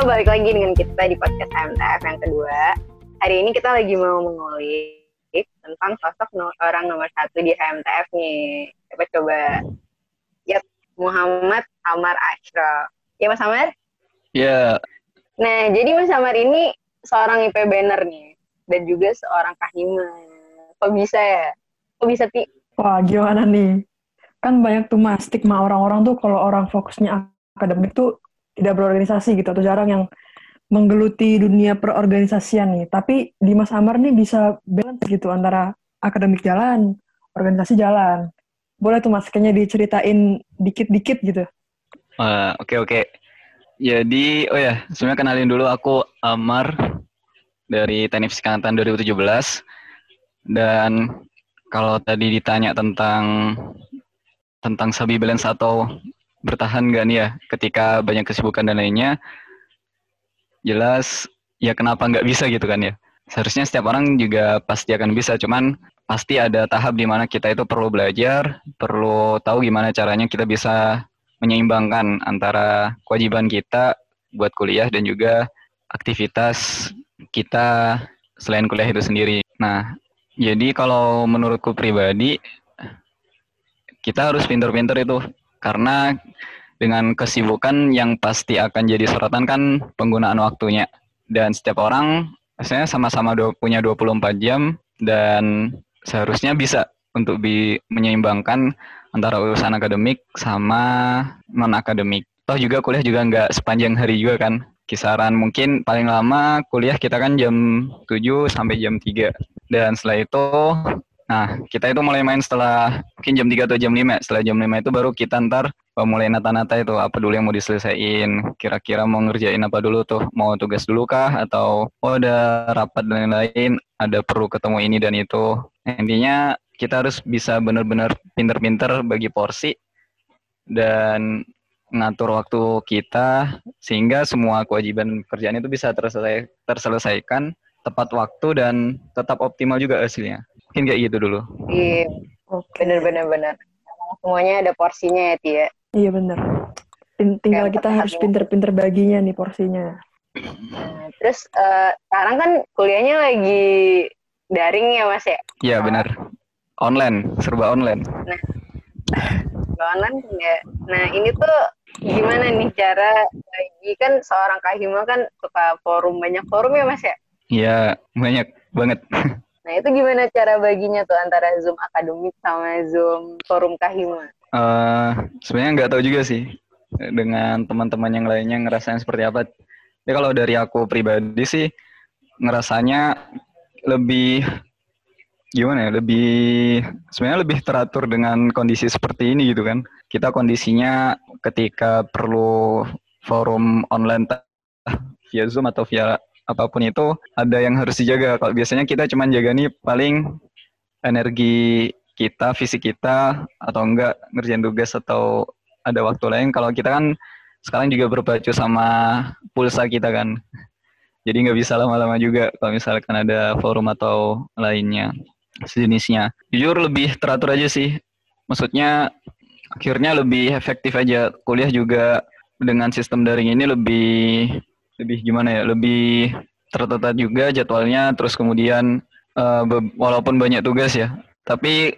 Halo, balik lagi dengan kita di podcast MTF yang kedua. Hari ini kita lagi mau mengulik tentang sosok no orang nomor satu di HMTF nih. Coba coba. Yap, Muhammad Amar Ashraf. Ya Mas Amar? Ya, Nah, jadi Mas Amar ini seorang IP banner nih. Dan juga seorang kahima. Kok bisa ya? Kok bisa, Ti? Wah, gimana nih? Kan banyak tuh mas, stigma orang-orang tuh kalau orang fokusnya akademik tuh tidak berorganisasi gitu, atau jarang yang menggeluti dunia perorganisasian nih. Tapi di Mas Amar nih bisa balance gitu antara akademik jalan, organisasi jalan. Boleh tuh mas, kayaknya diceritain dikit-dikit gitu. eh, oke oke. Jadi, oh ya, sebenarnya kenalin dulu aku Amar dari Teknik Angkatan 2017. Dan kalau tadi ditanya tentang tentang sabi balance atau bertahan nggak nih ya ketika banyak kesibukan dan lainnya, jelas ya kenapa nggak bisa gitu kan ya. Seharusnya setiap orang juga pasti akan bisa, cuman pasti ada tahap di mana kita itu perlu belajar, perlu tahu gimana caranya kita bisa menyeimbangkan antara kewajiban kita buat kuliah dan juga aktivitas kita selain kuliah itu sendiri. Nah, jadi kalau menurutku pribadi kita harus pinter-pinter itu karena dengan kesibukan yang pasti akan jadi sorotan kan penggunaan waktunya dan setiap orang biasanya sama-sama punya 24 jam dan seharusnya bisa untuk bi menyeimbangkan antara urusan akademik sama non akademik. Toh juga kuliah juga nggak sepanjang hari juga kan. Kisaran mungkin paling lama kuliah kita kan jam 7 sampai jam 3. Dan setelah itu nah, kita itu mulai main setelah mungkin jam 3 atau jam 5. Setelah jam 5 itu baru kita ntar mulai nata-nata itu apa dulu yang mau diselesaikan. Kira-kira mau ngerjain apa dulu tuh? Mau tugas dulu kah atau oh ada rapat dan lain-lain, ada perlu ketemu ini dan itu. Intinya kita harus bisa benar-benar pinter-pinter bagi porsi dan ngatur waktu kita sehingga semua kewajiban kerjaan itu bisa terselesai, terselesaikan tepat waktu dan tetap optimal juga hasilnya. Mungkin kayak gitu dulu. Iya, Oke. bener-bener bener. Semuanya ada porsinya ya, Ti ya. Iya bener. Tin- Tinggal Kayak kita harus pinter-pinter baginya nih porsinya. Nah, terus eh, sekarang kan kuliahnya lagi daring ya Mas ya? Iya benar. Online, serba online. Nggak online kan ya. Nah ini tuh gimana nih cara bagi kan seorang kahima kan suka forum banyak forum ya Mas ya? Iya banyak banget. Nah itu gimana cara baginya tuh antara Zoom akademik sama Zoom forum kahima? Eh sebenarnya nggak tahu juga sih dengan teman-teman yang lainnya ngerasain seperti apa. Tapi kalau dari aku pribadi sih ngerasanya lebih gimana ya? Lebih sebenarnya lebih teratur dengan kondisi seperti ini gitu kan. Kita kondisinya ketika perlu forum online via Zoom atau via apa pun itu ada yang harus dijaga. Kalau biasanya kita cuma jaga nih paling energi kita, fisik kita, atau enggak ngerjain tugas atau ada waktu lain. Kalau kita kan sekarang juga berpacu sama pulsa kita kan. Jadi nggak bisa lama-lama juga kalau misalkan ada forum atau lainnya sejenisnya. Jujur lebih teratur aja sih. Maksudnya akhirnya lebih efektif aja. Kuliah juga dengan sistem daring ini lebih lebih gimana ya? Lebih tertata juga jadwalnya. Terus kemudian be- walaupun banyak tugas ya, tapi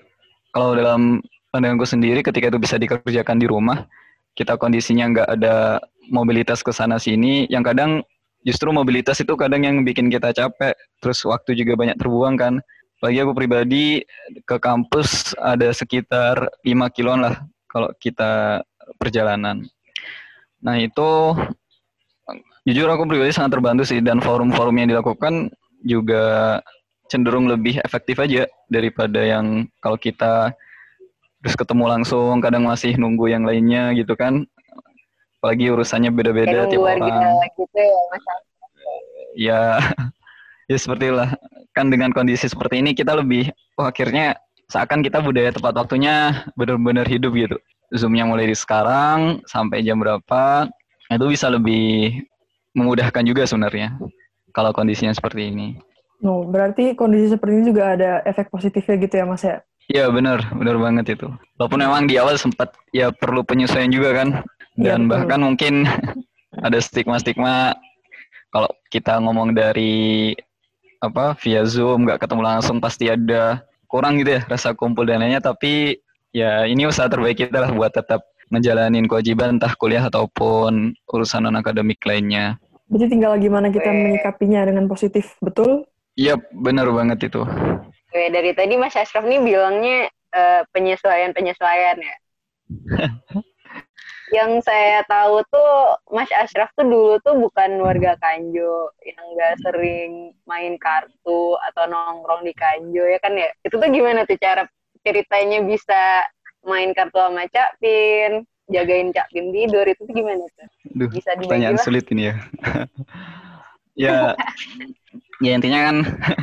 kalau dalam pandanganku sendiri ketika itu bisa dikerjakan di rumah, kita kondisinya nggak ada mobilitas ke sana sini, yang kadang justru mobilitas itu kadang yang bikin kita capek, terus waktu juga banyak terbuang kan. Lagi aku pribadi ke kampus ada sekitar 5 kiloan lah kalau kita perjalanan. Nah itu jujur aku pribadi sangat terbantu sih dan forum-forum yang dilakukan juga cenderung lebih efektif aja daripada yang kalau kita terus ketemu langsung kadang masih nunggu yang lainnya gitu kan. Apalagi urusannya beda-beda tiap orang. gitu ya Mas. ya ya seperti itulah kan dengan kondisi seperti ini kita lebih oh akhirnya seakan kita budaya tepat waktunya benar-benar hidup gitu. Zoomnya mulai di sekarang sampai jam berapa itu bisa lebih memudahkan juga sebenarnya kalau kondisinya seperti ini No, berarti kondisi seperti ini juga ada efek positifnya gitu ya Mas ya? Iya benar, benar banget itu. Walaupun memang di awal sempat ya perlu penyesuaian juga kan, Iya, dan betul. bahkan mungkin ada stigma-stigma kalau kita ngomong dari apa via Zoom nggak ketemu langsung pasti ada kurang gitu ya rasa kumpul dan lainnya tapi ya ini usaha terbaik kita lah buat tetap menjalanin kewajiban entah kuliah ataupun urusan non akademik lainnya. Jadi tinggal gimana kita menyikapinya dengan positif, betul? Iya, benar banget itu. Oke, dari tadi Mas Ashraf nih bilangnya uh, penyesuaian-penyesuaian ya. yang saya tahu tuh Mas Ashraf tuh dulu tuh bukan warga Kanjo yang nggak sering main kartu atau nongkrong di Kanjo ya kan ya. Itu tuh gimana tuh cara ceritanya bisa main kartu sama Cak Pin, jagain Cak Pin tidur itu tuh gimana tuh? Duh, bisa pertanyaan sulit ini ya. ya, ya intinya kan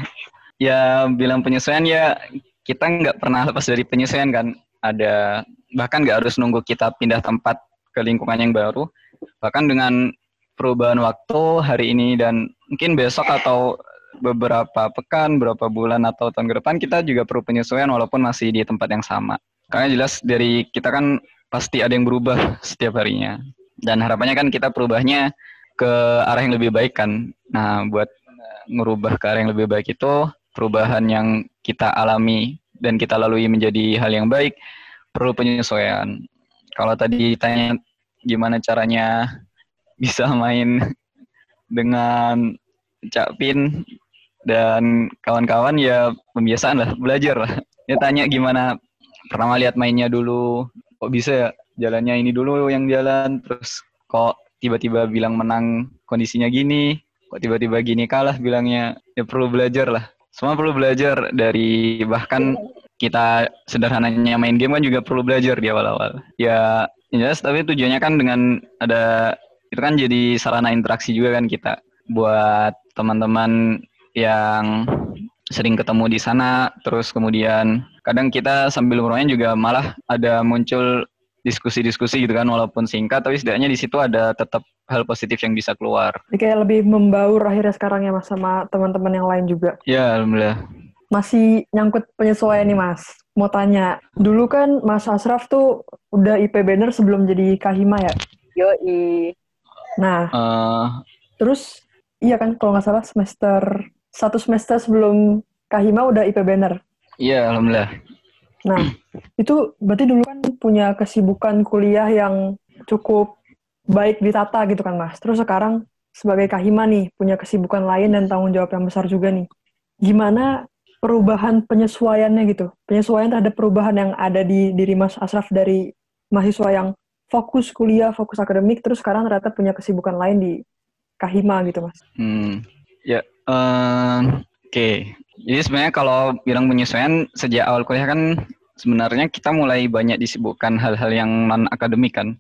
ya bilang penyesuaian ya kita nggak pernah lepas dari penyesuaian kan. Ada bahkan nggak harus nunggu kita pindah tempat ke lingkungan yang baru. Bahkan dengan perubahan waktu hari ini dan mungkin besok atau beberapa pekan, beberapa bulan atau tahun ke depan kita juga perlu penyesuaian walaupun masih di tempat yang sama. Karena jelas dari kita kan pasti ada yang berubah setiap harinya. Dan harapannya kan kita perubahnya ke arah yang lebih baik kan. Nah, buat ngerubah ke arah yang lebih baik itu perubahan yang kita alami dan kita lalui menjadi hal yang baik perlu penyesuaian. Kalau tadi tanya gimana caranya bisa main dengan Cak Pin dan kawan-kawan ya pembiasaan lah, belajar lah. Ya tanya gimana pertama lihat mainnya dulu, kok bisa ya? Jalannya ini dulu yang jalan, terus kok tiba-tiba bilang menang kondisinya gini, kok tiba-tiba gini kalah bilangnya, ya perlu belajar lah. Semua perlu belajar dari bahkan kita sederhananya main game kan juga perlu belajar di awal-awal. Ya jelas tapi tujuannya kan dengan ada itu kan jadi sarana interaksi juga kan kita. Buat teman-teman yang sering ketemu di sana terus kemudian kadang kita sambil bermain juga malah ada muncul diskusi-diskusi gitu kan walaupun singkat tapi setidaknya di situ ada tetap hal positif yang bisa keluar. Jadi kayak lebih membaur akhirnya sekarang ya mas sama teman-teman yang lain juga. Ya alhamdulillah. Masih nyangkut penyesuaian nih mas. Mau tanya, dulu kan Mas Asraf tuh udah IP banner sebelum jadi Kahima ya? Yoi. Nah, uh... terus iya kan kalau nggak salah semester satu semester sebelum Kahima udah IP banner. Iya, alhamdulillah. Nah, itu berarti dulu kan punya kesibukan kuliah yang cukup baik ditata gitu kan, Mas. Terus sekarang sebagai Kahima nih, punya kesibukan lain dan tanggung jawab yang besar juga nih. Gimana perubahan penyesuaiannya gitu? Penyesuaian terhadap perubahan yang ada di diri Mas Asraf dari mahasiswa yang fokus kuliah, fokus akademik, terus sekarang ternyata punya kesibukan lain di Kahima gitu, Mas. Hmm, ya, uh, oke. Okay. Jadi sebenarnya kalau bilang penyesuaian sejak awal kuliah kan sebenarnya kita mulai banyak disibukkan hal-hal yang non akademik kan.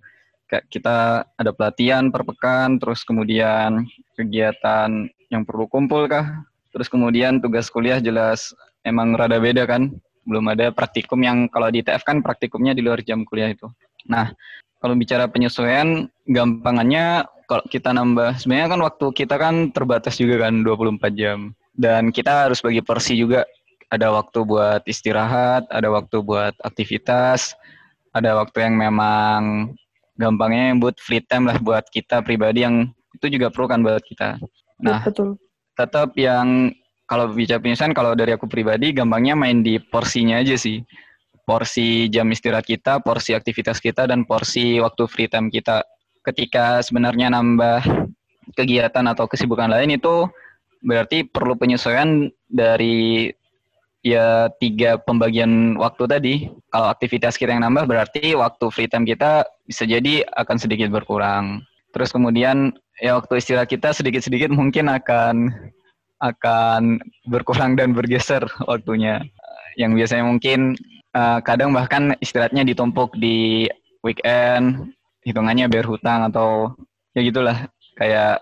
Kayak kita ada pelatihan per pekan, terus kemudian kegiatan yang perlu kumpul kah, terus kemudian tugas kuliah jelas emang rada beda kan. Belum ada praktikum yang kalau di TF kan praktikumnya di luar jam kuliah itu. Nah, kalau bicara penyesuaian, gampangannya kalau kita nambah, sebenarnya kan waktu kita kan terbatas juga kan 24 jam. Dan kita harus bagi porsi juga. Ada waktu buat istirahat ada waktu buat aktivitas ada waktu yang memang gampangnya buat free time lah buat kita pribadi yang itu juga perlu kan buat kita. Nah betul. tetap yang kalau bicara penyesuaian kalau dari aku pribadi gampangnya main di porsinya aja sih porsi jam istirahat kita porsi aktivitas kita dan porsi waktu free time kita ketika sebenarnya nambah kegiatan atau kesibukan lain itu berarti perlu penyesuaian dari ya tiga pembagian waktu tadi. Kalau aktivitas kita yang nambah berarti waktu free time kita bisa jadi akan sedikit berkurang. Terus kemudian ya waktu istirahat kita sedikit-sedikit mungkin akan akan berkurang dan bergeser waktunya. Yang biasanya mungkin uh, kadang bahkan istirahatnya ditumpuk di weekend, hitungannya bayar hutang atau ya gitulah kayak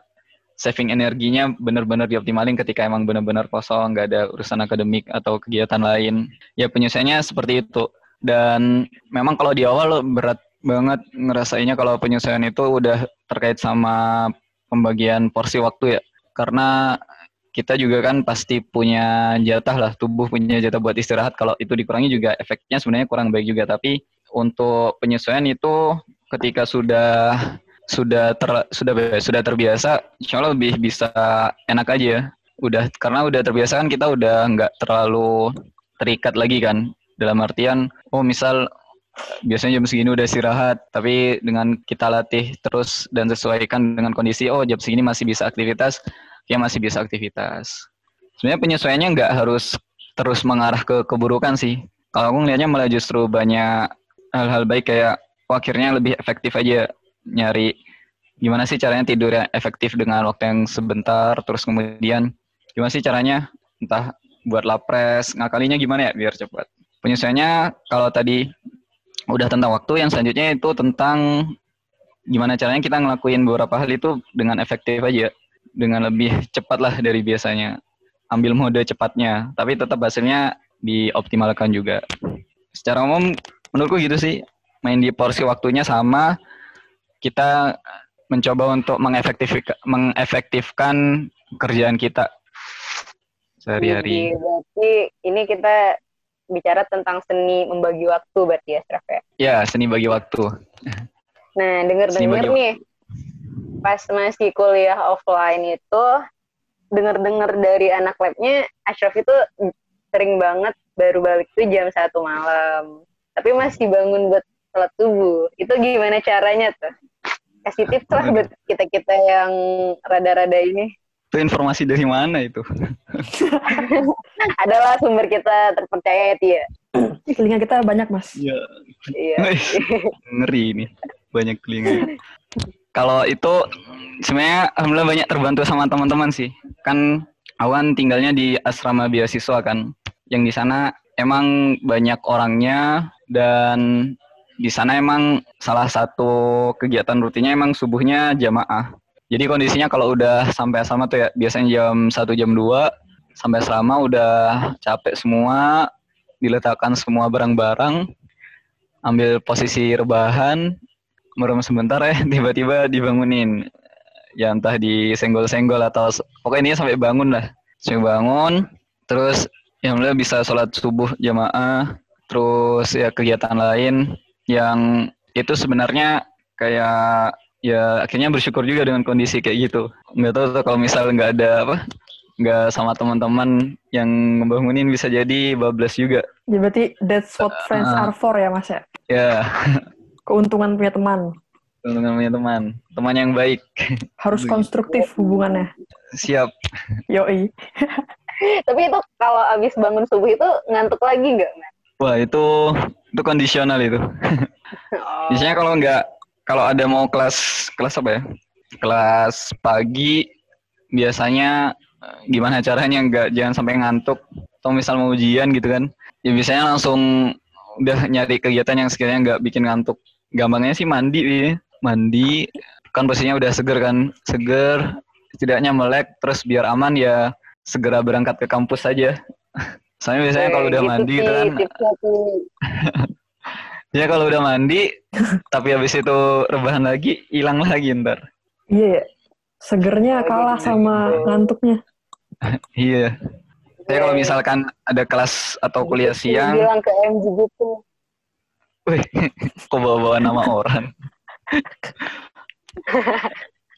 saving energinya benar-benar dioptimalin ketika emang benar-benar kosong, nggak ada urusan akademik atau kegiatan lain. Ya penyelesaiannya seperti itu. Dan memang kalau di awal berat banget ngerasainnya kalau penyesuaian itu udah terkait sama pembagian porsi waktu ya. Karena kita juga kan pasti punya jatah lah, tubuh punya jatah buat istirahat. Kalau itu dikurangi juga efeknya sebenarnya kurang baik juga. Tapi untuk penyesuaian itu ketika sudah sudah ter, sudah sudah terbiasa, insya Allah lebih bisa enak aja. Udah karena udah terbiasa kan kita udah nggak terlalu terikat lagi kan. Dalam artian, oh misal biasanya jam segini udah istirahat, tapi dengan kita latih terus dan sesuaikan dengan kondisi, oh jam segini masih bisa aktivitas, ya masih bisa aktivitas. Sebenarnya penyesuaiannya nggak harus terus mengarah ke keburukan sih. Kalau aku ngelihatnya malah justru banyak hal-hal baik kayak oh, akhirnya lebih efektif aja nyari gimana sih caranya tidur yang efektif dengan waktu yang sebentar, terus kemudian gimana sih caranya entah buat lapres, ngakalinya gimana ya biar cepat. Penyesuaiannya kalau tadi udah tentang waktu, yang selanjutnya itu tentang gimana caranya kita ngelakuin beberapa hal itu dengan efektif aja, dengan lebih cepat lah dari biasanya. Ambil mode cepatnya, tapi tetap hasilnya dioptimalkan juga. Secara umum, menurutku gitu sih, main di porsi waktunya sama, kita mencoba untuk mengefektifkan, mengefektifkan kerjaan kita sehari-hari. Berarti ini kita bicara tentang seni membagi waktu berarti ya, Straf ya? Ya, seni bagi waktu. Nah, denger-denger nih, pas masih kuliah offline itu, denger-denger dari anak labnya, Ashraf itu sering banget baru balik tuh jam satu malam. Tapi masih bangun buat sholat subuh. Itu gimana caranya tuh? Kasih tips lah buat kita-kita yang rada-rada ini. Itu informasi dari mana itu? Adalah sumber kita terpercaya ya, Tia. Telinga kita banyak, Mas. Iya. Iya. Ngeri ini. Banyak telinga. Kalau itu sebenarnya alhamdulillah banyak terbantu sama teman-teman sih. Kan awan tinggalnya di asrama beasiswa kan. Yang di sana emang banyak orangnya dan di sana emang salah satu kegiatan rutinnya emang subuhnya jamaah. Jadi kondisinya kalau udah sampai sama tuh ya biasanya jam 1 jam 2 sampai selama udah capek semua, diletakkan semua barang-barang, ambil posisi rebahan, merem sebentar ya tiba-tiba dibangunin. Ya entah disenggol-senggol atau pokoknya ini sampai bangun lah. Sampai bangun, terus yang mulai bisa sholat subuh jamaah, terus ya kegiatan lain yang itu sebenarnya kayak ya akhirnya bersyukur juga dengan kondisi kayak gitu. Nggak tahu tuh kalau misal nggak ada apa, nggak sama teman-teman yang ngebangunin bisa jadi bablas juga. Ya, berarti that's what friends Uh, are for ya, Mas ya? Ya, Keuntungan punya teman. teman punya teman, teman yang baik. Harus Begitu. konstruktif hubungannya. Siap. Yoi. Tapi itu kalau abis bangun subuh itu ngantuk lagi nggak? Wah itu itu kondisional itu. Oh. Biasanya kalau nggak kalau ada mau kelas kelas apa ya? Kelas pagi biasanya eh, gimana caranya nggak jangan sampai ngantuk atau misal mau ujian gitu kan? Ya biasanya langsung udah nyari kegiatan yang sekiranya nggak bikin ngantuk. Gampangnya sih mandi, Wi. mandi kan posisinya udah seger kan, seger setidaknya melek terus biar aman ya segera berangkat ke kampus saja. Soalnya biasanya kalau udah Gitu mandi sih gitu kan, ya kalau udah mandi, tapi habis itu rebahan lagi, hilang lagi ntar. Iya ya. Segernya kalah gitu. sama ngantuknya. Iya. Saya kalau misalkan ada kelas atau kuliah siang, bilang ke MG gitu. Wih, kok bawa-bawa nama orang.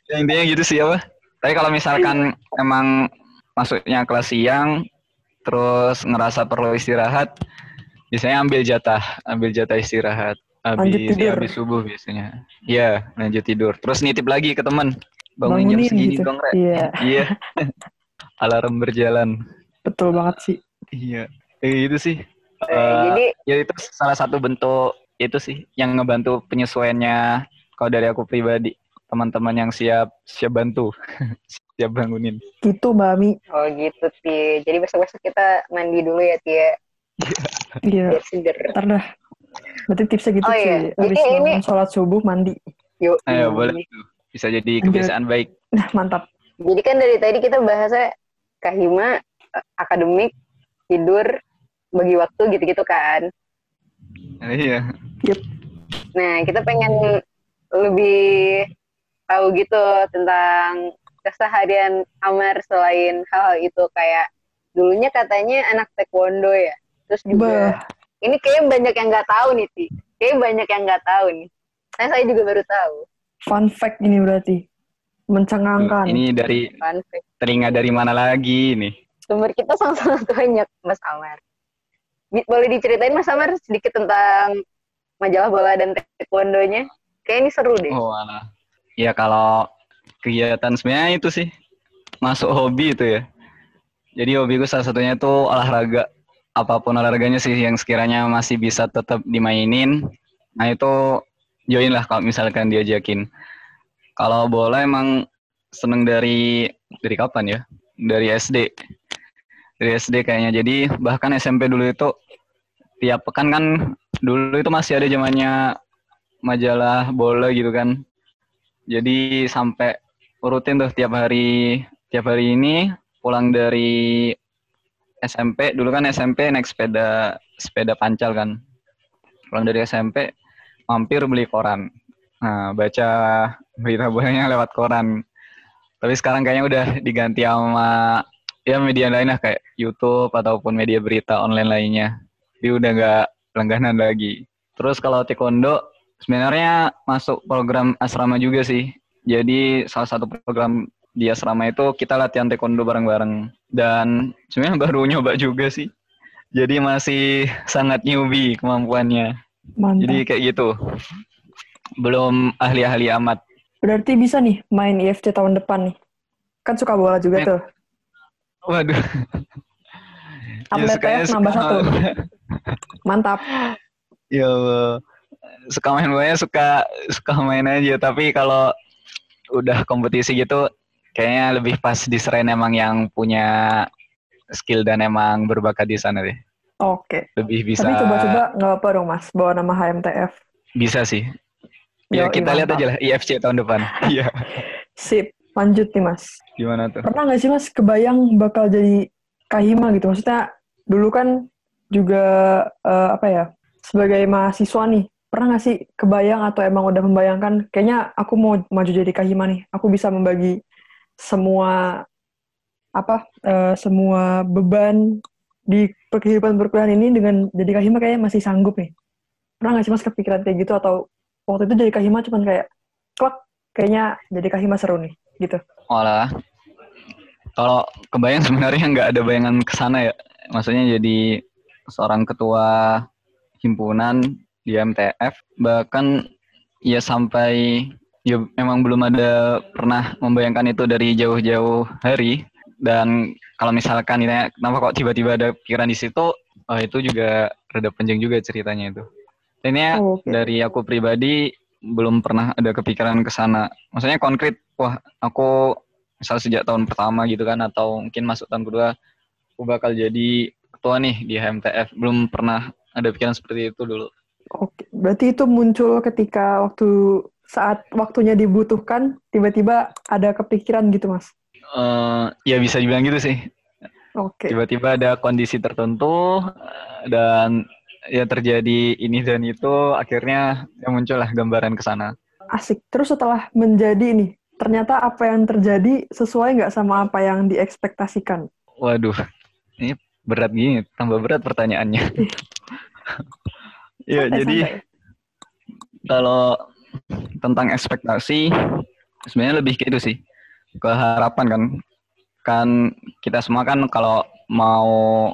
ya, intinya gitu sih apa. Tapi kalau misalkan emang masuknya kelas siang, terus ngerasa perlu istirahat, biasanya ambil jatah, ambil jatah istirahat. Habis, tidur. ya, habis subuh biasanya. Iya, lanjut tidur. Terus nitip lagi ke teman. Bangunin jam segini gitu. dong, Re. Iya, Iya. Alarm berjalan. betul banget sih. Iya. Eh, itu sih. Eh, Eh, jadi ya itu salah satu bentuk itu sih yang ngebantu penyesuaiannya kalau dari aku pribadi teman-teman yang siap siap bantu siap bangunin Gitu, Mbak Ami. oh gitu sih. Jadi besok-besok kita mandi dulu ya Tia. Iya. Biar seger. Ntar dah. Berarti tipsnya gitu Oh, sih. iya. Abis Jadi ini- sholat subuh, mandi. Yuk. ayo boleh tuh. bisa jadi kebiasaan baik Nah, mantap. Jadi kan dari tadi kita bahasnya kahima, eh, akademik, tidur, bagi waktu gitu-gitu kan. Iya Nah, kita pengen lebih tahu gitu tentang keseharian Amar selain hal itu kayak dulunya katanya anak taekwondo ya. Terus juga Bah, ini kayaknya banyak yang nggak tahu nih, Ti. Kayaknya banyak yang nggak tahu nih. Nah, saya juga baru tahu. Fun fact ini berarti. Mencengangkan. Ini dari Fun fact. telinga dari mana lagi nih? Sumber kita sangat-sangat banyak, Mas Amar. Boleh diceritain Mas Amar sedikit tentang majalah bola dan taekwondonya? Kayak ini seru deh. Oh. Ya kalau kegiatan sebenarnya itu sih masuk hobi itu ya. Jadi hobiku salah satunya itu olahraga. Apa pun olahraganya sih yang sekiranya masih bisa tetap dimainin. Nah itu join lah kalau misalkan diajakin. Kalau bola emang seneng dari dari kapan ya? Dari SD. Dari SD kayaknya. Jadi bahkan SMP dulu itu tiap pekan kan dulu itu masih ada zamannya majalah bola gitu kan. Jadi sampai rutin tuh tiap hari tiap hari ini pulang dari SMP dulu kan SMP naik sepeda sepeda pancal kan. Pulang dari SMP mampir beli koran. Nah, baca berita bolanya lewat koran. Tapi sekarang kayaknya udah diganti sama ya media lain lah kayak YouTube ataupun media berita online lainnya. Jadi udah nggak langganan lagi. Terus kalau taekwondo sebenarnya masuk program asrama juga sih. Jadi salah satu program di asrama itu kita latihan taekwondo bareng-bareng. Dan sebenarnya baru nyoba juga sih. Jadi masih sangat newbie kemampuannya. Mantap. Jadi kayak gitu. Belum ahli-ahli amat. Berarti bisa nih main IFC tahun depan nih. Kan suka bola juga Main- tuh. Waduh. Atlet sukanya TF nambah suka- satu. Mantap. Ya Allah. Suka main bola suka suka main aja tapi kalau udah kompetisi gitu kayaknya lebih pas diserahin emang yang punya skill dan emang berbakat di sana deh. Oke. Lebih bisa Tapi coba-coba nggak apa dong mas, bawa nama HMTF. bisa sih. Ya Yoi, kita lihat aja lah IFC tahun depan. Iya. Sip, lanjut nih mas. Gimana tuh? Pernah nggak sih mas kebayang bakal jadi kahima gitu? Maksudnya dulu kan juga eh, apa ya sebagai mahasiswa nih pernah nggak sih kebayang atau emang udah membayangkan kayaknya aku mau maju jadi kahima nih aku bisa membagi semua apa eh, semua beban di kehidupan perkuliahan ini dengan jadi kahima kayaknya masih sanggup nih pernah nggak sih mas kepikiran kayak gitu atau waktu itu jadi kahima cuman kayak klak kayaknya jadi kahima seru nih gitu Walah. Kalau kebayang sebenarnya nggak ada bayangan ke sana ya. Maksudnya jadi seorang ketua himpunan di MTF bahkan ya sampai ya memang belum ada pernah membayangkan itu dari jauh-jauh hari dan kalau misalkan ditanya kenapa kok tiba-tiba ada pikiran di situ oh itu juga rada panjang juga ceritanya itu ini Oh, oke. dari aku pribadi belum pernah ada kepikiran ke sana. Maksudnya konkret wah aku misal sejak tahun pertama gitu kan atau mungkin masuk tahun kedua aku bakal jadi ketua nih di HMTF belum pernah ada pikiran seperti itu dulu. Oke, berarti itu muncul ketika waktu saat waktunya dibutuhkan, tiba-tiba ada kepikiran gitu, Mas. Eh, ya bisa dibilang gitu sih. Oke, tiba-tiba ada kondisi tertentu eh, dan ya terjadi ini dan itu akhirnya yang muncullah gambaran ke sana. Asik. Terus setelah menjadi nih, ternyata apa yang terjadi sesuai nggak sama apa yang diekspektasikan? waduh ini berat gini tambah berat pertanyaannya. Ya Santai, jadi kalau tentang ekspektasi sebenarnya lebih ke itu sih. Ke harapan kan. Kan kita semua kan kalau mau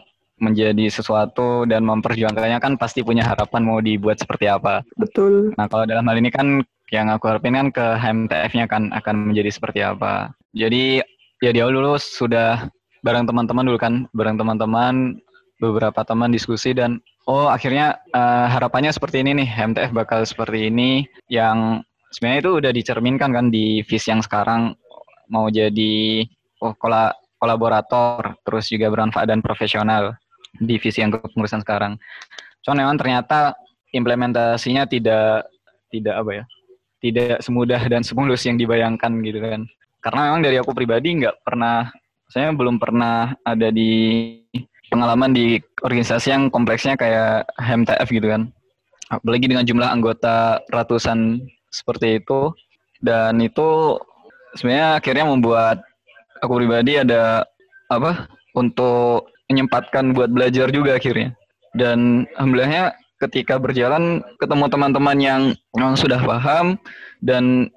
menjadi sesuatu dan memperjuangkannya kan pasti punya harapan mau dibuat seperti apa. Betul. Nah kalau dalam hal ini kan yang aku harapin kan ke HMTF-nya kan akan menjadi seperti apa. Jadi ya di awal dulu sudah bareng teman-teman dulu kan, bareng teman-teman beberapa teman diskusi dan oh akhirnya eh, harapannya seperti ini nih, HMTF bakal seperti ini yang sebenarnya itu udah dicerminkan kan di visi yang sekarang mau jadi oh, kola- kolaborator terus juga bermanfaat dan profesional di visi yang kepengurusan sekarang. Cuman memang ternyata implementasinya tidak tidak apa ya tidak semudah dan semulus yang dibayangkan gitu kan. Karena memang dari aku pribadi nggak pernah saya belum pernah ada di pengalaman di organisasi yang kompleksnya kayak HMTF gitu kan. Apalagi dengan jumlah anggota ratusan seperti itu. Dan itu sebenarnya akhirnya membuat aku pribadi ada apa untuk menyempatkan buat belajar juga akhirnya dan alhamdulillahnya ketika berjalan ketemu teman-teman yang memang sudah paham dan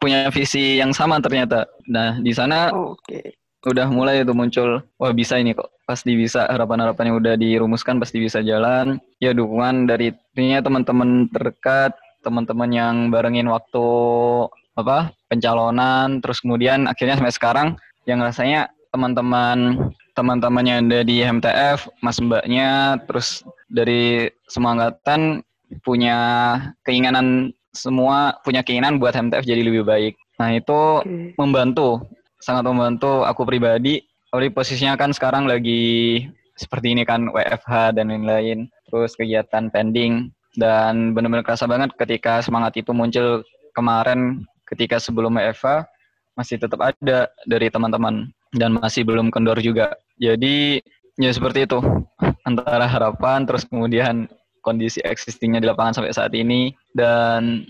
punya visi yang sama ternyata. Nah, di sana Oke. udah mulai itu muncul, wah bisa ini kok, pasti bisa harapan-harapan yang udah dirumuskan pasti bisa jalan. Ya dukungan dari tentunya teman-teman terdekat, teman-teman yang barengin waktu apa pencalonan, terus kemudian akhirnya sampai sekarang yang rasanya teman-teman teman-teman yang ada di MTF, mas mbaknya, terus dari semua angkatan punya keinginan semua punya keinginan buat MTF jadi lebih baik. Nah itu Oke. membantu, sangat membantu aku pribadi. Apalagi posisinya kan sekarang lagi seperti ini kan WFH dan lain-lain, terus kegiatan pending dan benar-benar kerasa banget ketika semangat itu muncul kemarin ketika sebelum WFH masih tetap ada dari teman-teman dan masih belum kendor juga. Jadi ya seperti itu. Antara harapan terus kemudian kondisi existingnya di lapangan sampai saat ini. Dan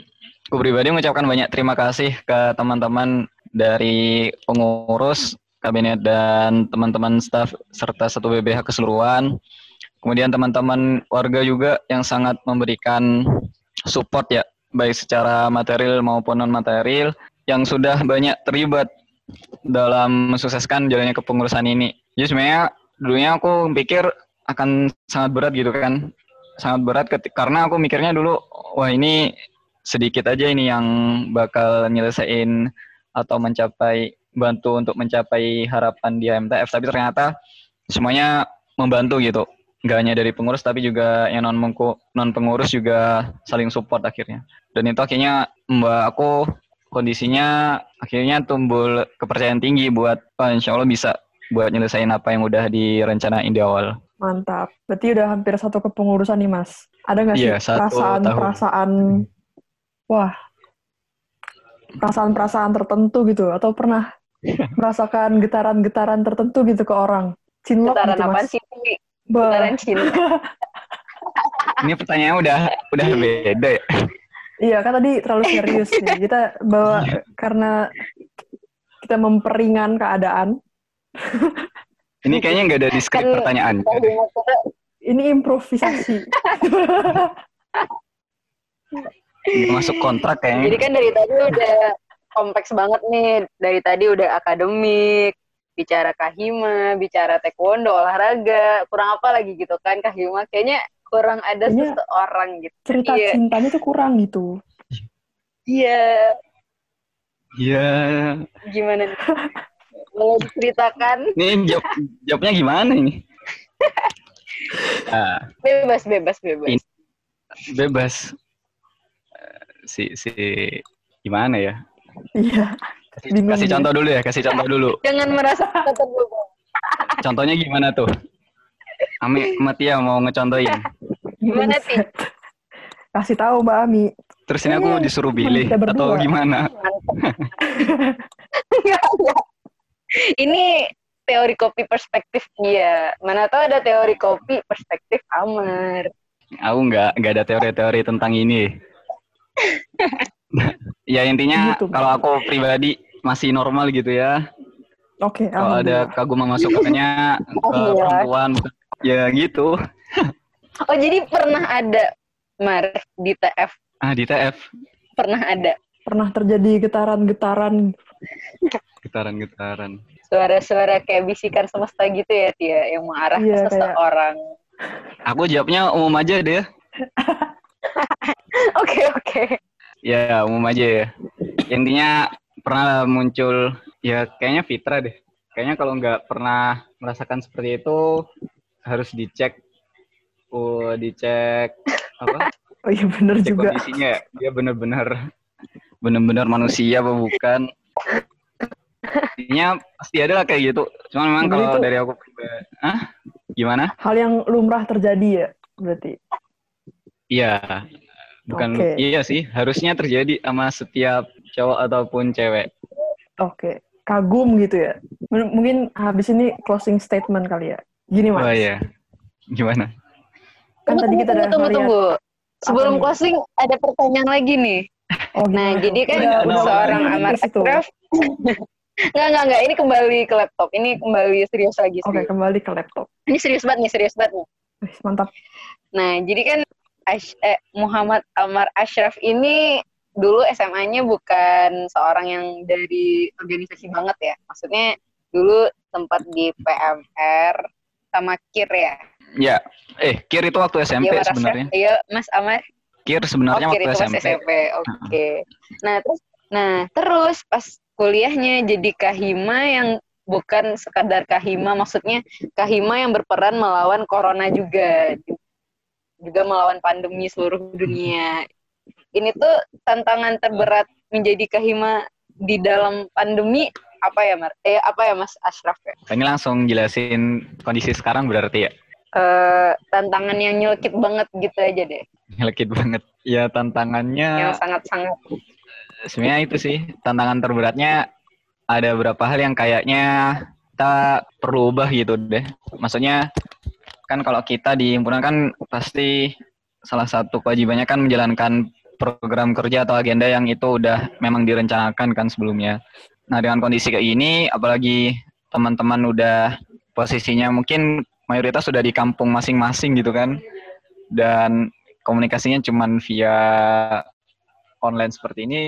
aku pribadi mengucapkan banyak terima kasih ke teman-teman dari pengurus kabinet dan teman-teman staf serta satu BBH keseluruhan. Kemudian teman-teman warga juga yang sangat memberikan support ya baik secara material maupun non material yang sudah banyak terlibat dalam mensukseskan jalannya kepengurusan ini. Jadi sebenarnya dulunya aku pikir akan sangat berat gitu kan, sangat berat karena aku mikirnya dulu wah ini sedikit aja ini yang bakal nyelesain atau mencapai bantu untuk mencapai harapan di MTF tapi ternyata semuanya membantu gitu. Nggak hanya dari pengurus tapi juga yang non non pengurus juga saling support akhirnya. Dan itu akhirnya mbak aku kondisinya akhirnya tumbuh kepercayaan tinggi buat oh, insya Allah bisa buat nyelesain apa yang udah direncanain di awal Mantap. Berarti udah hampir satu kepengurusan nih, Mas. Ada nggak sih Iya, satu perasaan-perasaan, wah, perasaan-perasaan tertentu gitu? Atau pernah merasakan getaran-getaran tertentu gitu ke orang? Cinlok Getaran gitu, apa Mas? sih? Getaran cinta. ini pertanyaannya udah udah beda ya iya, kan tadi terlalu serius nih. Kita bawa karena kita memperingan keadaan. ini kayaknya nggak ada di skrip Kan- pertanyaan Ini improvisasi. Masuk kontrak kayaknya Jadi kan dari tadi udah kompleks banget nih. Dari tadi udah akademik, bicara kahima, bicara taekwondo, olahraga, kurang apa lagi gitu kan kahima. Kayaknya kurang ada Kayaknya- seseorang gitu. Cerita Iya. cintanya tuh kurang gitu. Iya, Iya gimana nih? Boleh diceritakan? ini jawab jawabnya gimana ini Ah, Bebas, bebas, bebas. In- bebas Eh, si si gimana ya Iya. kasih, kasih contoh dulu ya kasih contoh dulu Jangan merasa terterbebas. contohnya gimana tuh Ami Matia mau ngecontohin Gimana? Buset. Kasih tahu Mbak Ami. terus ini aku disuruh pilih atau gimana Enggak, enggak. Ini teori kopi perspektif dia. Mana tahu ada teori kopi perspektif Amar. aku nggak nggak ada teori-teori tentang ini ya intinya Gitu. kalau aku pribadi masih normal gitu ya Oke, kalau ada kagum masukannya ke Alhamdulillah. perempuan ya gitu. Oh, jadi pernah ada Mar di TF ah di TF pernah ada? Pernah terjadi getaran-getaran. getaran-getaran. Suara-suara kayak bisikan semesta gitu ya Tia yang mengarah Iya, ke kayak- seseorang. aku jawabnya umum aja deh. Oke, oke. ya umum aja ya. Intinya pernah muncul ya kayaknya fitrah deh. Kayaknya kalau nggak pernah merasakan seperti itu harus dicek oh dicek apa Oh iya bener cek juga. kondisinya ya. dia benar-benar benar-benar manusia apa bukan Intinya pasti ada lah kayak gitu cuman memang Jadi kalau itu- dari aku ah gimana Hal yang lumrah terjadi ya, berarti. iya bukan Oke. iya sih harusnya terjadi sama setiap cowok ataupun cewek Oke. Kagum gitu ya. M- Mungkin habis ini closing statement kali ya. Gini Mas. oh iya gimana Kan Tunggu, tadi tunggu, kita tunggu, varian- tunggu. Sebelum nih? closing ada pertanyaan lagi nih. Oh, Nah, gimana? jadi kan Udah- udah seorang udah Amar ke situ. Ashraf Enggak, enggak, enggak. Ini kembali ke laptop. Ini kembali serius lagi. Oke, Serius. kembali ke laptop. Ini serius banget nih, serius banget nih. Wih, Mantap. Nah, jadi kan Ash- eh, Muhammad Amar Ashraf ini dulu SMA-nya bukan seorang yang dari organisasi banget ya. Maksudnya dulu sempat di PMR sama KIR ya. Ya, eh KIR itu waktu SMP Mas sebenarnya. Iya, Mas Ahmad. KIR sebenarnya oh, KIR waktu itu SMP. SMP. Oke. Nah, terus nah, terus pas kuliahnya jadi Kahima yang bukan sekadar Kahima, maksudnya Kahima yang berperan melawan corona juga. Juga melawan pandemi seluruh dunia. Ini tuh tantangan terberat menjadi Kahima di dalam pandemi apa ya, Mar? Eh, apa ya Mas Ashraf ya? Ini langsung jelasin kondisi sekarang berarti ya. Eh, tantangan yang nyelkit banget gitu aja deh. Nyelekit banget. Ya tantangannya Yang sangat-sangat sebenarnya itu sih tantangan terberatnya ada beberapa hal yang kayaknya kita perlu ubah gitu deh. Maksudnya kan kalau kita di himpunan kan pasti salah satu kewajibannya kan menjalankan program kerja atau agenda yang itu udah memang direncanakan kan sebelumnya. Nah dengan kondisi kayak ini, apalagi teman-teman udah posisinya mungkin mayoritas sudah di kampung masing-masing gitu kan, dan komunikasinya cuman via online seperti ini,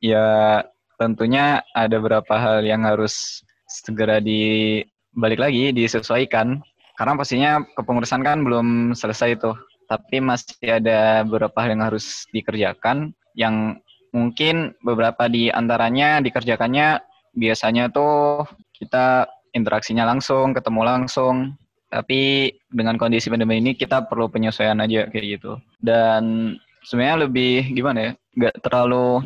ya tentunya ada beberapa hal yang harus segera dibalik lagi disesuaikan. Karena pastinya kepengurusan kan belum selesai tuh. Tapi masih ada beberapa hal yang harus dikerjakan yang mungkin beberapa di antaranya dikerjakannya biasanya tuh kita interaksinya langsung ketemu langsung. Tapi dengan kondisi pandemi ini kita perlu penyesuaian aja kayak gitu. Dan sebenarnya lebih gimana ya nggak terlalu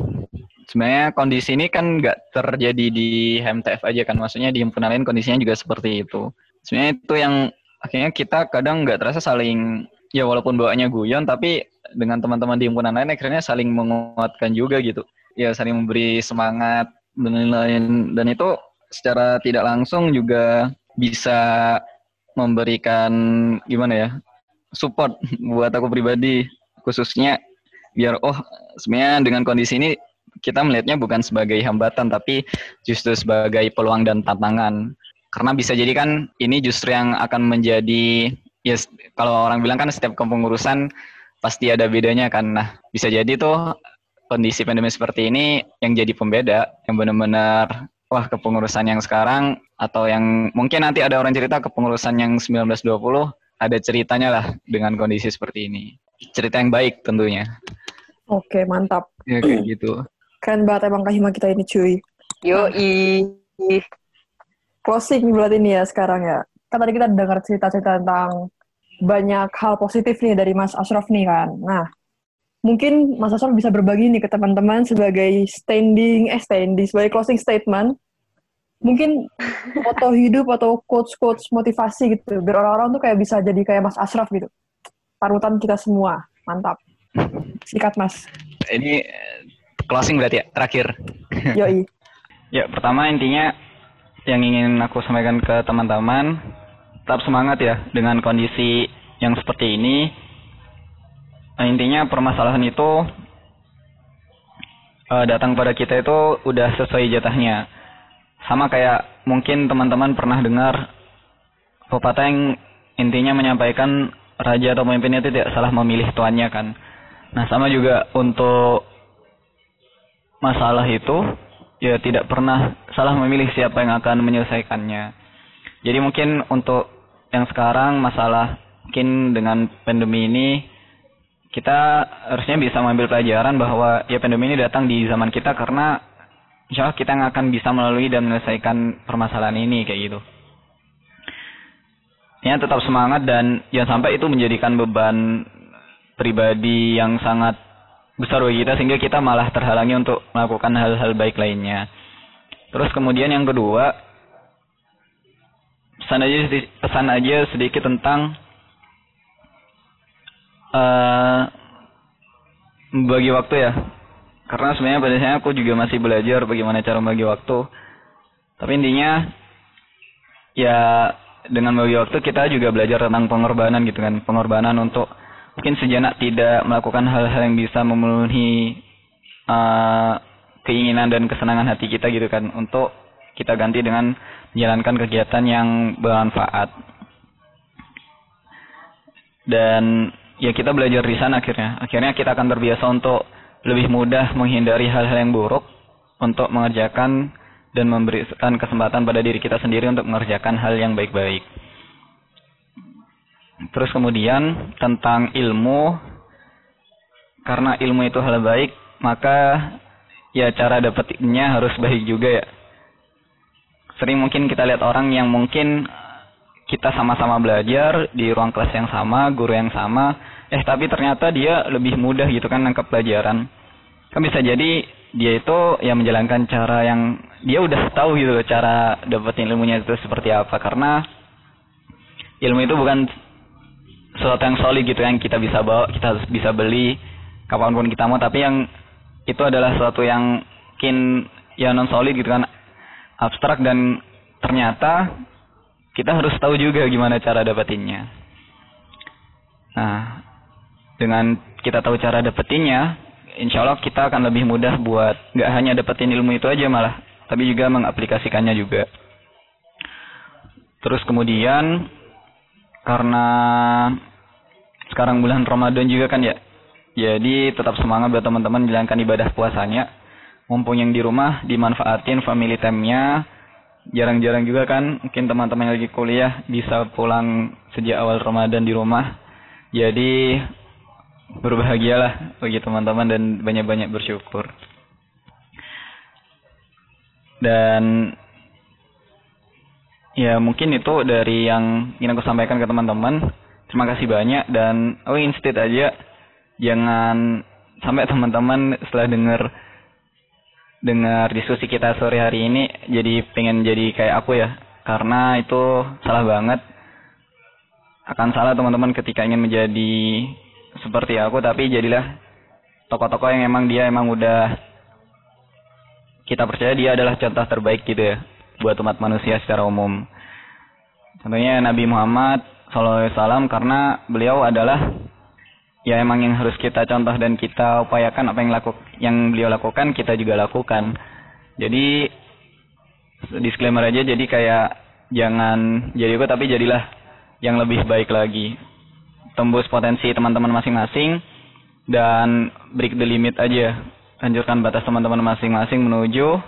sebenarnya kondisi ini kan nggak terjadi di HMTF aja kan. Maksudnya di himpunan lain kondisinya juga seperti itu. Sebenarnya itu yang akhirnya kita kadang nggak terasa saling ya walaupun bawaannya guyon tapi dengan teman-teman di himpunan lain akhirnya saling menguatkan juga gitu. Ya saling memberi semangat dan lain-lain. Dan itu secara tidak langsung juga bisa memberikan gimana ya support buat aku pribadi. Khususnya biar oh sebenarnya dengan kondisi ini kita melihatnya bukan sebagai hambatan tapi justru sebagai peluang dan tantangan. Karena bisa jadi kan ini justru yang akan menjadi ya s- kalau orang bilang kan setiap kepengurusan pasti ada bedanya kan nah bisa jadi tuh kondisi pandemi seperti ini yang jadi pembeda yang benar-benar wah kepengurusan yang sekarang atau yang mungkin nanti ada orang cerita kepengurusan yang 1920 ada ceritanya lah dengan kondisi seperti ini cerita yang baik tentunya Oke, mantap. ya kayak gitu Keren banget emang Kahima kita ini, cuy. Yoi. Closing berarti ini ya sekarang ya. Kan tadi kita dengar cerita-cerita tentang banyak hal positif nih dari Mas Ashraf nih kan. Nah, mungkin Mas Ashraf bisa berbagi nih ke teman-teman sebagai standing, eh standing, sebagai closing statement. Mungkin foto hidup atau quotes-quotes motivasi gitu. Biar orang-orang tuh kayak bisa jadi kayak Mas Ashraf gitu. Parutan kita semua. Mantap. Sikat, Mas. ini eh, closing berarti ya terakhir Yoi. Ya, pertama intinya yang ingin aku sampaikan ke teman-teman, tetap semangat ya dengan kondisi yang seperti ini. Nah, intinya permasalahan itu eh, datang pada kita itu udah sesuai jatahnya. Sama kayak mungkin teman-teman pernah dengar pepatah yang intinya menyampaikan raja atau pemimpin itu tidak salah memilih tuannya kan. Nah, sama juga untuk masalah itu ya tidak pernah salah memilih siapa yang akan menyelesaikannya. Jadi mungkin untuk yang sekarang masalah mungkin dengan pandemi ini kita harusnya bisa mengambil pelajaran bahwa ya pandemi ini datang di zaman kita karena insya Allah kita yang akan bisa melalui dan menyelesaikan permasalahan ini kayak gitu. Ya tetap semangat dan jangan sampai itu menjadikan beban pribadi yang sangat besar bagi kita sehingga kita malah terhalangi untuk melakukan hal-hal baik lainnya. Terus kemudian yang kedua, pesan aja pesan aja sedikit tentang eh membagi waktu ya. Karena sebenarnya pada saya aku juga masih belajar bagaimana cara membagi waktu. Tapi intinya ya dengan membagi waktu kita juga belajar tentang pengorbanan gitu kan, pengorbanan untuk mungkin sejenak tidak melakukan hal-hal yang bisa memenuhi eh, keinginan dan kesenangan hati kita gitu kan untuk kita ganti dengan menjalankan kegiatan yang bermanfaat dan ya kita belajar di sana akhirnya akhirnya kita akan terbiasa untuk lebih mudah menghindari hal-hal yang buruk untuk mengerjakan dan memberikan kesempatan pada diri kita sendiri untuk mengerjakan hal yang baik-baik. Terus kemudian tentang ilmu, karena ilmu itu hal baik, maka ya cara dapetinnya harus baik juga ya. Sering mungkin kita lihat orang yang mungkin kita sama-sama belajar di ruang kelas yang sama, guru yang sama, eh tapi ternyata dia lebih mudah gitu kan nangkap pelajaran. Kan bisa jadi dia itu yang menjalankan cara yang dia udah tahu gitu loh cara dapetin ilmunya itu seperti apa karena ilmu itu bukan sesuatu yang solid gitu yang kita bisa bawa kita bisa beli kapan pun kita mau tapi yang itu adalah sesuatu yang mungkin ya non solid gitu kan abstrak dan ternyata kita harus tahu juga gimana cara dapetinnya nah dengan kita tahu cara dapetinnya insya Allah kita akan lebih mudah buat nggak hanya dapetin ilmu itu aja malah tapi juga mengaplikasikannya juga terus kemudian karena sekarang bulan Ramadan juga kan ya. Jadi tetap semangat buat teman-teman menjalankan ibadah puasanya. Mumpung yang di rumah dimanfaatin family time-nya. Jarang-jarang juga kan mungkin teman-teman yang lagi kuliah bisa pulang sejak awal Ramadan di rumah. Jadi berbahagialah bagi teman-teman dan banyak-banyak bersyukur. Dan Ya mungkin itu dari yang ingin aku sampaikan ke teman-teman. Terima kasih banyak dan oh instit aja jangan sampai teman-teman setelah dengar dengar diskusi kita sore hari ini jadi pengen jadi kayak aku ya karena itu salah banget akan salah teman-teman ketika ingin menjadi seperti aku tapi jadilah tokoh-tokoh yang emang dia emang udah kita percaya dia adalah contoh terbaik gitu ya buat umat manusia secara umum. Contohnya Nabi Muhammad SAW karena beliau adalah ya emang yang harus kita contoh dan kita upayakan apa yang laku yang beliau lakukan kita juga lakukan. Jadi disclaimer aja jadi kayak jangan jadi ikut tapi jadilah yang lebih baik lagi. Tembus potensi teman-teman masing-masing dan break the limit aja. Anjurkan batas teman-teman masing-masing menuju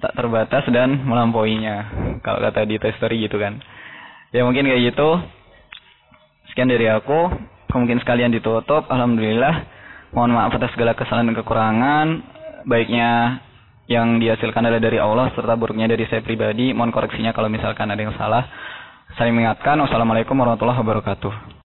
tak terbatas dan melampauinya. Kalau kata di story gitu kan. Ya mungkin kayak gitu. Sekian dari aku. Mungkin sekalian ditutup. Alhamdulillah. Mohon maaf atas segala kesalahan dan kekurangan. Baiknya yang dihasilkan adalah dari Allah serta buruknya dari saya pribadi. Mohon koreksinya kalau misalkan ada yang salah. Saya mengingatkan. Wassalamualaikum warahmatullahi wabarakatuh.